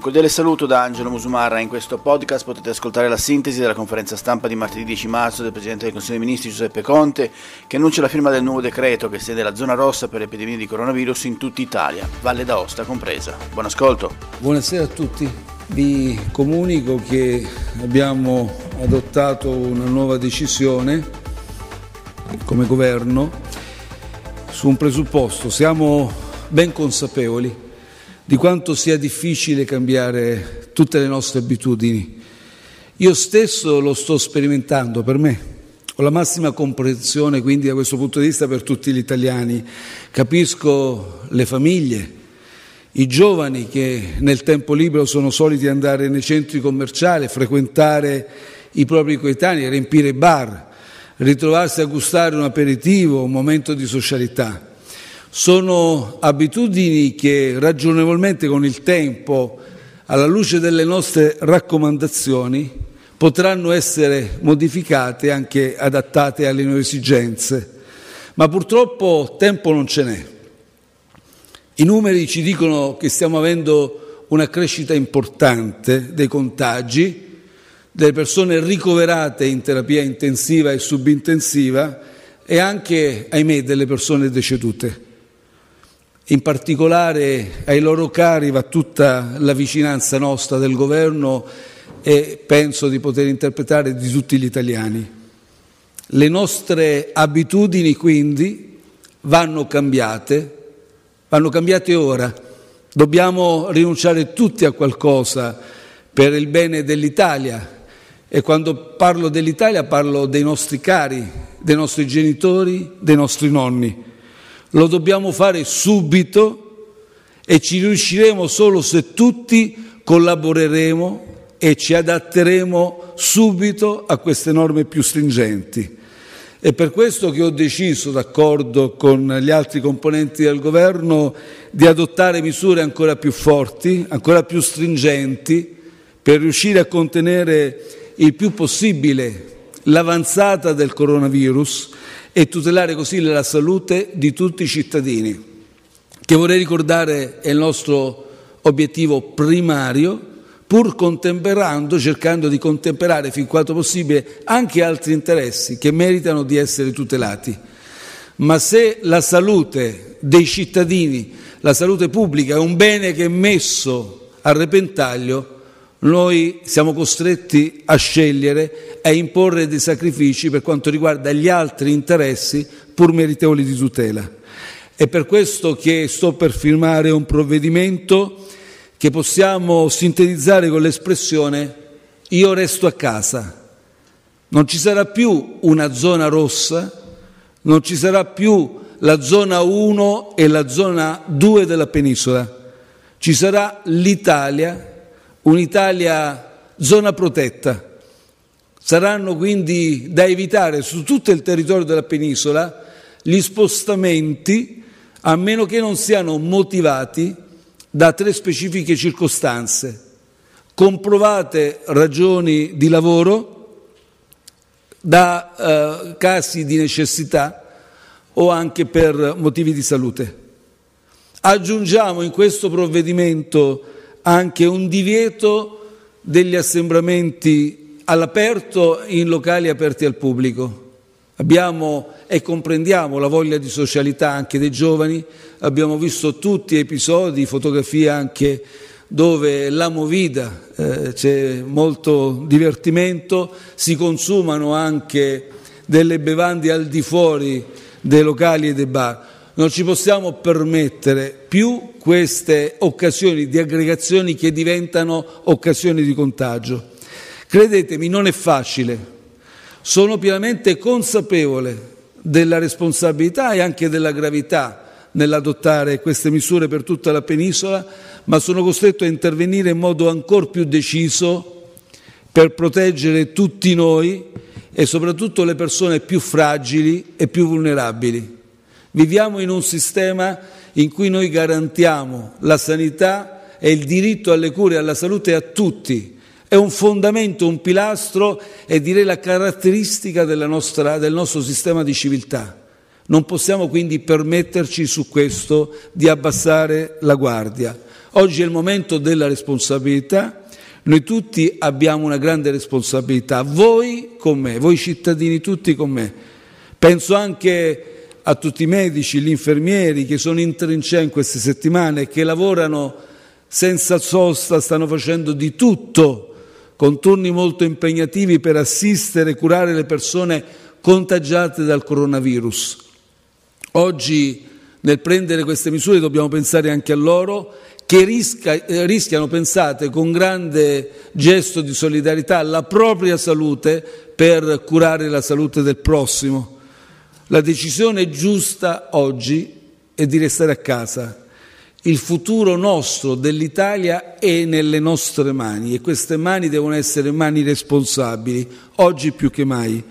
Cordiale saluto da Angelo Musumarra. In questo podcast potete ascoltare la sintesi della conferenza stampa di martedì 10 marzo del Presidente del Consiglio dei Ministri Giuseppe Conte, che annuncia la firma del nuovo decreto che estende la zona rossa per l'epidemia di coronavirus in tutta Italia, Valle d'Aosta compresa. Buon ascolto. Buonasera a tutti. Vi comunico che abbiamo adottato una nuova decisione come governo su un presupposto. Siamo ben consapevoli di quanto sia difficile cambiare tutte le nostre abitudini. Io stesso lo sto sperimentando per me. Ho la massima comprensione quindi da questo punto di vista per tutti gli italiani. Capisco le famiglie, i giovani che nel tempo libero sono soliti andare nei centri commerciali, frequentare i propri coetanei, riempire i bar, ritrovarsi a gustare un aperitivo, un momento di socialità. Sono abitudini che ragionevolmente con il tempo, alla luce delle nostre raccomandazioni, potranno essere modificate e anche adattate alle nuove esigenze. Ma purtroppo tempo non ce n'è. I numeri ci dicono che stiamo avendo una crescita importante dei contagi, delle persone ricoverate in terapia intensiva e subintensiva e anche, ahimè, delle persone decedute. In particolare ai loro cari va tutta la vicinanza nostra del governo e penso di poter interpretare di tutti gli italiani. Le nostre abitudini quindi vanno cambiate, vanno cambiate ora. Dobbiamo rinunciare tutti a qualcosa per il bene dell'Italia e quando parlo dell'Italia parlo dei nostri cari, dei nostri genitori, dei nostri nonni. Lo dobbiamo fare subito e ci riusciremo solo se tutti collaboreremo e ci adatteremo subito a queste norme più stringenti. È per questo che ho deciso, d'accordo con gli altri componenti del governo, di adottare misure ancora più forti, ancora più stringenti, per riuscire a contenere il più possibile l'avanzata del coronavirus e tutelare così la salute di tutti i cittadini, che vorrei ricordare è il nostro obiettivo primario, pur contemperando, cercando di contemperare fin quanto possibile anche altri interessi che meritano di essere tutelati. Ma se la salute dei cittadini, la salute pubblica è un bene che è messo a repentaglio, noi siamo costretti a scegliere e a imporre dei sacrifici per quanto riguarda gli altri interessi pur meritevoli di tutela. È per questo che sto per firmare un provvedimento che possiamo sintetizzare con l'espressione io resto a casa. Non ci sarà più una zona rossa, non ci sarà più la zona 1 e la zona 2 della penisola, ci sarà l'Italia un'Italia zona protetta. Saranno quindi da evitare su tutto il territorio della penisola gli spostamenti a meno che non siano motivati da tre specifiche circostanze. Comprovate ragioni di lavoro, da eh, casi di necessità o anche per motivi di salute. Aggiungiamo in questo provvedimento anche un divieto degli assembramenti all'aperto in locali aperti al pubblico. Abbiamo e comprendiamo la voglia di socialità anche dei giovani, abbiamo visto tutti episodi, fotografie anche dove la movida, eh, c'è molto divertimento, si consumano anche delle bevande al di fuori dei locali e dei bar. Non ci possiamo permettere più queste occasioni di aggregazioni che diventano occasioni di contagio. Credetemi, non è facile. Sono pienamente consapevole della responsabilità e anche della gravità nell'adottare queste misure per tutta la penisola, ma sono costretto a intervenire in modo ancora più deciso per proteggere tutti noi e soprattutto le persone più fragili e più vulnerabili. Viviamo in un sistema in cui noi garantiamo la sanità e il diritto alle cure e alla salute a tutti. È un fondamento, un pilastro e direi la caratteristica nostra, del nostro sistema di civiltà. Non possiamo quindi permetterci su questo di abbassare la guardia. Oggi è il momento della responsabilità. Noi tutti abbiamo una grande responsabilità, voi con me, voi cittadini tutti con me. Penso anche a tutti i medici, gli infermieri che sono in trincea in queste settimane e che lavorano senza sosta, stanno facendo di tutto, con turni molto impegnativi per assistere e curare le persone contagiate dal coronavirus. Oggi nel prendere queste misure dobbiamo pensare anche a loro che risca, eh, rischiano, pensate, con grande gesto di solidarietà la propria salute per curare la salute del prossimo. La decisione giusta oggi è di restare a casa. Il futuro nostro dell'Italia è nelle nostre mani e queste mani devono essere mani responsabili, oggi più che mai.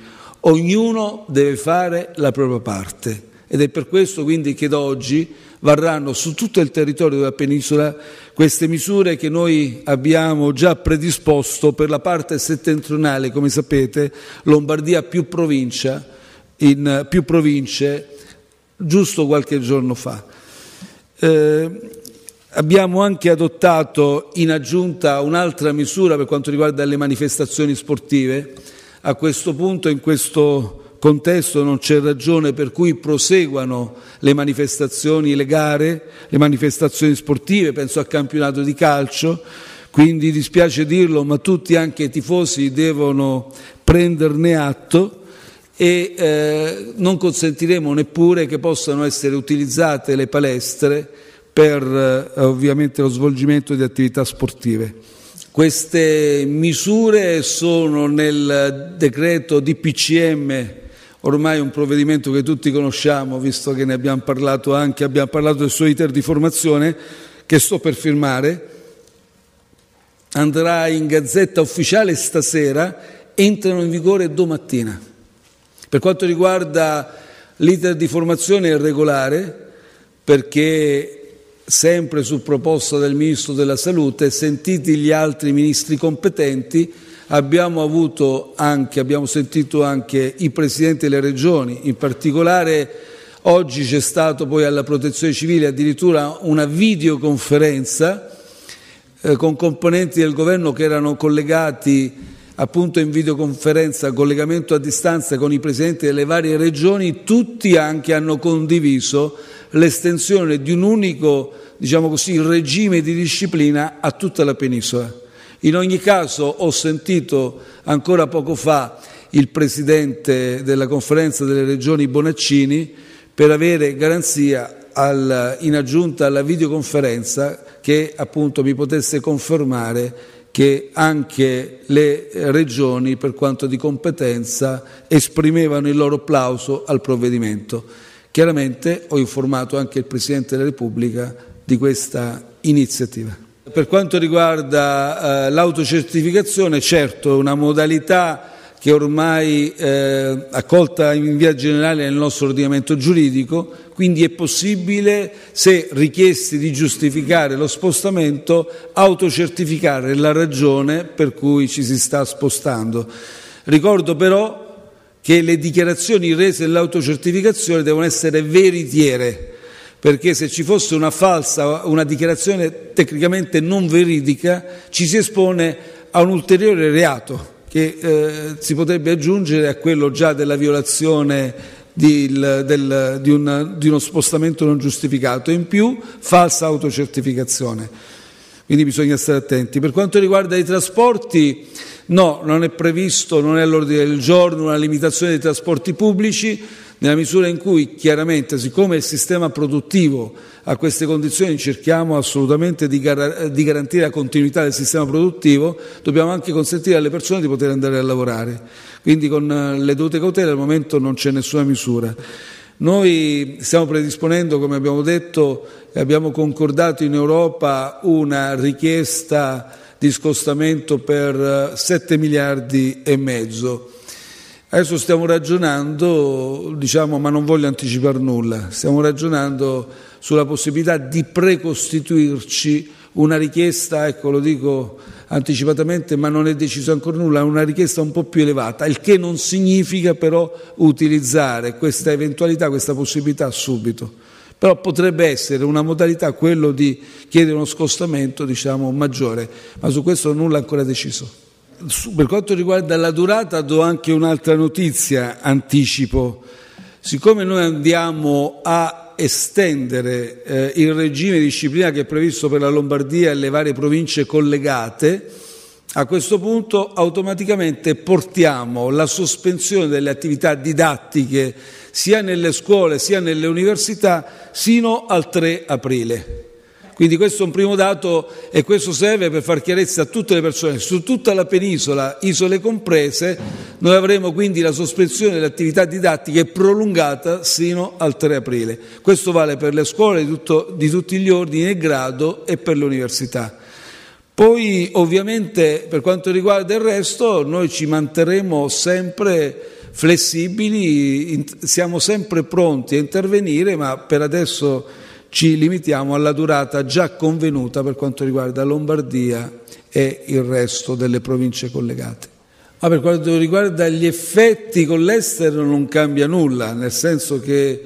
Ognuno deve fare la propria parte ed è per questo quindi che da oggi varranno su tutto il territorio della penisola queste misure che noi abbiamo già predisposto per la parte settentrionale, come sapete, Lombardia più provincia, in più province, giusto qualche giorno fa. Eh, abbiamo anche adottato in aggiunta un'altra misura per quanto riguarda le manifestazioni sportive. A questo punto, in questo contesto non c'è ragione per cui proseguano le manifestazioni, le gare, le manifestazioni sportive, penso al campionato di calcio, quindi dispiace dirlo, ma tutti anche i tifosi devono prenderne atto e eh, non consentiremo neppure che possano essere utilizzate le palestre per eh, ovviamente lo svolgimento di attività sportive. Queste misure sono nel decreto DPCM ormai un provvedimento che tutti conosciamo, visto che ne abbiamo parlato anche, abbiamo parlato del suo iter di formazione, che sto per firmare, andrà in gazzetta ufficiale stasera, entrano in vigore domattina. Per quanto riguarda l'iter di formazione è regolare, perché sempre su proposta del Ministro della Salute, sentiti gli altri ministri competenti, abbiamo avuto anche, abbiamo sentito anche i presidenti delle regioni, in particolare oggi c'è stato poi alla protezione civile addirittura una videoconferenza eh, con componenti del governo che erano collegati appunto in videoconferenza, collegamento a distanza con i presidenti delle varie regioni, tutti anche hanno condiviso l'estensione di un unico, diciamo così, regime di disciplina a tutta la penisola. In ogni caso ho sentito ancora poco fa il Presidente della Conferenza delle Regioni Bonaccini per avere garanzia al, in aggiunta alla videoconferenza che appunto mi potesse confermare che anche le regioni, per quanto di competenza, esprimevano il loro applauso al provvedimento. Chiaramente ho informato anche il Presidente della Repubblica di questa iniziativa. Per quanto riguarda eh, l'autocertificazione, certo una modalità che ormai eh, accolta in via generale nel nostro ordinamento giuridico, quindi è possibile, se richiesti di giustificare lo spostamento, autocertificare la ragione per cui ci si sta spostando. Ricordo però che le dichiarazioni rese nell'autocertificazione devono essere veritiere perché se ci fosse una falsa, una dichiarazione tecnicamente non veridica, ci si espone a un ulteriore reato che eh, si potrebbe aggiungere a quello già della violazione di, il, del, di, una, di uno spostamento non giustificato. In più, falsa autocertificazione. quindi bisogna stare attenti. Per quanto riguarda i trasporti, no, non è previsto, non è all'ordine del giorno una limitazione dei trasporti pubblici, nella misura in cui chiaramente, siccome il sistema produttivo a queste condizioni cerchiamo assolutamente di, gar- di, garantire la continuità del sistema produttivo, dobbiamo anche consentire alle persone di poter andare a lavorare. Quindi con eh, le dovute cautele al momento non c'è nessuna misura. Noi stiamo predisponendo, come abbiamo detto, e abbiamo concordato in Europa una richiesta di scostamento per 7 eh, miliardi e mezzo. Adesso stiamo ragionando, diciamo, ma non voglio anticipare nulla, stiamo ragionando sulla possibilità di precostituirci una richiesta, ecco lo dico anticipatamente, ma non è deciso ancora nulla, una richiesta un po' più elevata, il che non significa però utilizzare questa eventualità, questa possibilità subito. Però potrebbe essere una modalità quello di chiedere uno scostamento diciamo, maggiore, ma su questo nulla ancora deciso. Per quanto riguarda la durata do anche un'altra notizia, anticipo. Siccome noi andiamo a estendere eh, il regime di disciplina che è previsto per la Lombardia e le varie province collegate, a questo punto automaticamente portiamo la sospensione delle attività didattiche sia nelle scuole sia nelle università sino al 3 aprile. Quindi questo è un primo dato e questo serve per far chiarezza a tutte le persone. Su tutta la penisola, isole comprese, noi avremo quindi la sospensione delle attività didattiche prolungata sino al 3 aprile. Questo vale per le scuole di, tutto, di tutti gli ordini e grado e per le università. Poi ovviamente per quanto riguarda il resto noi ci manterremo sempre flessibili, siamo sempre pronti a intervenire, ma per adesso ci limitiamo alla durata già convenuta per quanto riguarda Lombardia e il resto delle province collegate. Ma per quanto riguarda gli effetti con l'estero non cambia nulla, nel senso che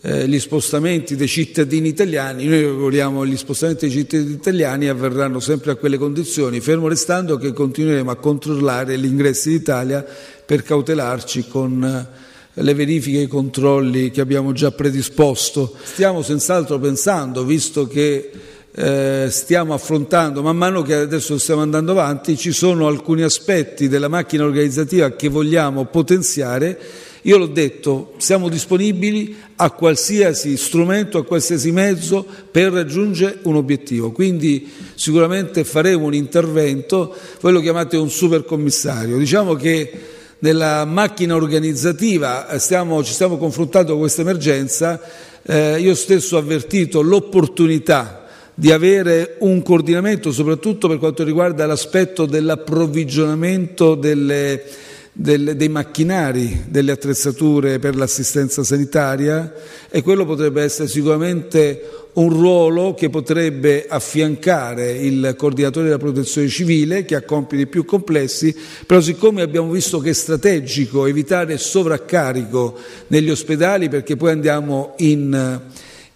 eh, gli spostamenti dei cittadini italiani, noi vogliamo gli spostamenti dei cittadini italiani avverranno sempre a quelle condizioni, fermo restando che continueremo a controllare gli ingressi d'Italia per cautelarci con eh, le verifiche e i controlli che abbiamo già predisposto. Stiamo senz'altro pensando, visto che eh, stiamo affrontando, man mano che adesso stiamo andando avanti, ci sono alcuni aspetti della macchina organizzativa che vogliamo potenziare. Io l'ho detto, siamo disponibili a qualsiasi strumento, a qualsiasi mezzo per raggiungere un obiettivo. Quindi sicuramente faremo un intervento, voi lo chiamate un supercommissario. Diciamo che nella macchina organizzativa. Stiamo, ci stiamo confrontando con questa emergenza, eh, io stesso ho avvertito l'opportunità di avere un coordinamento soprattutto per quanto riguarda l'aspetto dell'approvvigionamento delle, delle, dei macchinari, delle attrezzature per l'assistenza sanitaria e quello potrebbe essere sicuramente un ruolo che potrebbe affiancare il coordinatore della protezione civile che ha compiti più complessi, però siccome abbiamo visto che è strategico evitare sovraccarico negli ospedali perché poi andiamo in,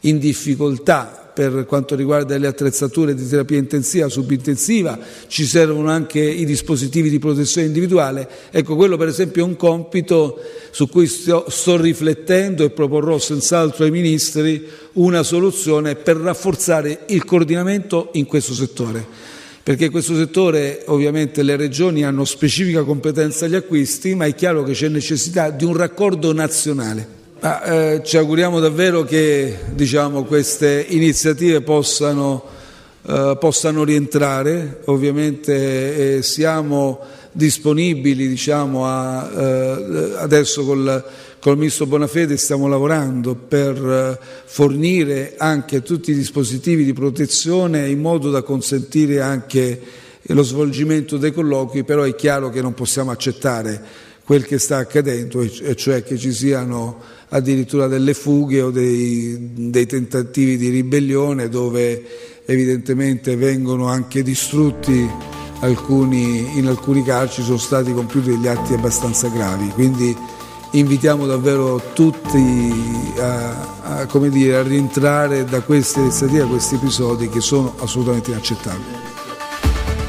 in difficoltà per quanto riguarda le attrezzature di terapia intensiva, subintensiva, ci servono anche i dispositivi di protezione individuale. Ecco, quello per esempio è un compito su cui sto, sto riflettendo e proporrò senz'altro ai ministri una soluzione per rafforzare il coordinamento in questo settore perché in questo settore ovviamente le regioni hanno specifica competenza agli acquisti, ma è chiaro che c'è necessità di un raccordo nazionale. Ma, eh, ci auguriamo davvero che diciamo, queste iniziative possano, eh, possano rientrare, ovviamente eh, siamo disponibili diciamo, a, eh, adesso col, col Ministro Bonafede stiamo lavorando per eh, fornire anche tutti i dispositivi di protezione in modo da consentire anche lo svolgimento dei colloqui, però è chiaro che non possiamo accettare quel che sta accadendo, e cioè che ci siano addirittura delle fughe o dei, dei tentativi di ribellione dove evidentemente vengono anche distrutti alcuni, in alcuni carceri sono stati compiuti degli atti abbastanza gravi. Quindi invitiamo davvero tutti a, a, dire, a rientrare da queste iniziative, da questi episodi che sono assolutamente inaccettabili.